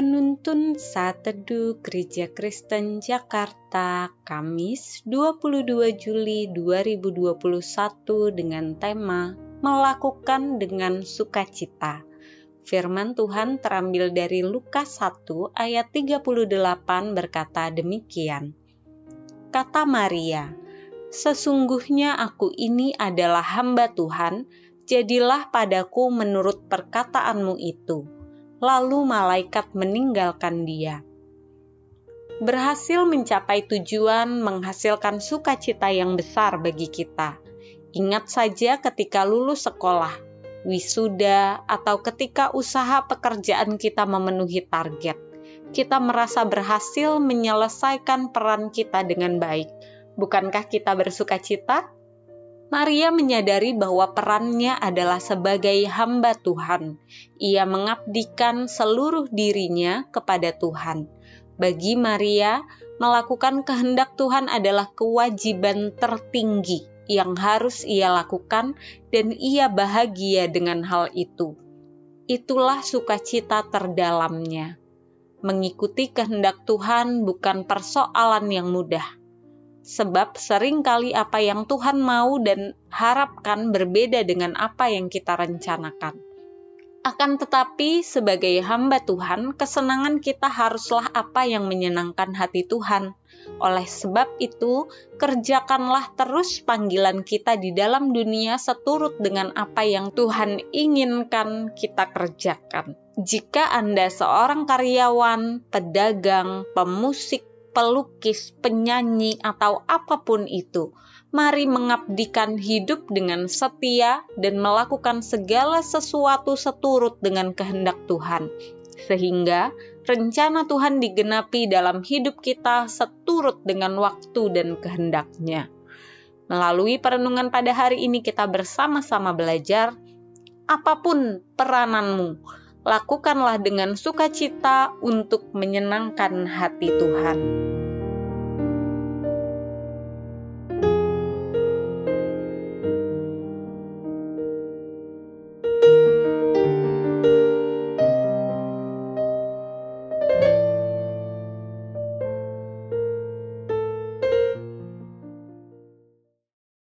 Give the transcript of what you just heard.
Penuntun Saat Teduh Gereja Kristen Jakarta, Kamis 22 Juli 2021 dengan tema Melakukan dengan Sukacita. Firman Tuhan terambil dari Lukas 1 ayat 38 berkata demikian. Kata Maria, Sesungguhnya aku ini adalah hamba Tuhan, jadilah padaku menurut perkataanmu itu lalu malaikat meninggalkan dia. Berhasil mencapai tujuan menghasilkan sukacita yang besar bagi kita. Ingat saja ketika lulus sekolah, wisuda, atau ketika usaha pekerjaan kita memenuhi target. Kita merasa berhasil menyelesaikan peran kita dengan baik. Bukankah kita bersuka cita? Maria menyadari bahwa perannya adalah sebagai hamba Tuhan. Ia mengabdikan seluruh dirinya kepada Tuhan. Bagi Maria, melakukan kehendak Tuhan adalah kewajiban tertinggi yang harus ia lakukan, dan ia bahagia dengan hal itu. Itulah sukacita terdalamnya. Mengikuti kehendak Tuhan bukan persoalan yang mudah sebab sering kali apa yang Tuhan mau dan harapkan berbeda dengan apa yang kita rencanakan. Akan tetapi, sebagai hamba Tuhan, kesenangan kita haruslah apa yang menyenangkan hati Tuhan. Oleh sebab itu, kerjakanlah terus panggilan kita di dalam dunia seturut dengan apa yang Tuhan inginkan kita kerjakan. Jika Anda seorang karyawan, pedagang, pemusik, pelukis, penyanyi, atau apa pun itu. Mari mengabdikan hidup dengan setia dan melakukan segala sesuatu seturut dengan kehendak Tuhan, sehingga rencana Tuhan digenapi dalam hidup kita seturut dengan waktu dan kehendaknya. Melalui perenungan pada hari ini kita bersama-sama belajar, apa pun perananmu, lakukanlah dengan sukacita untuk menyenangkan hati Tuhan.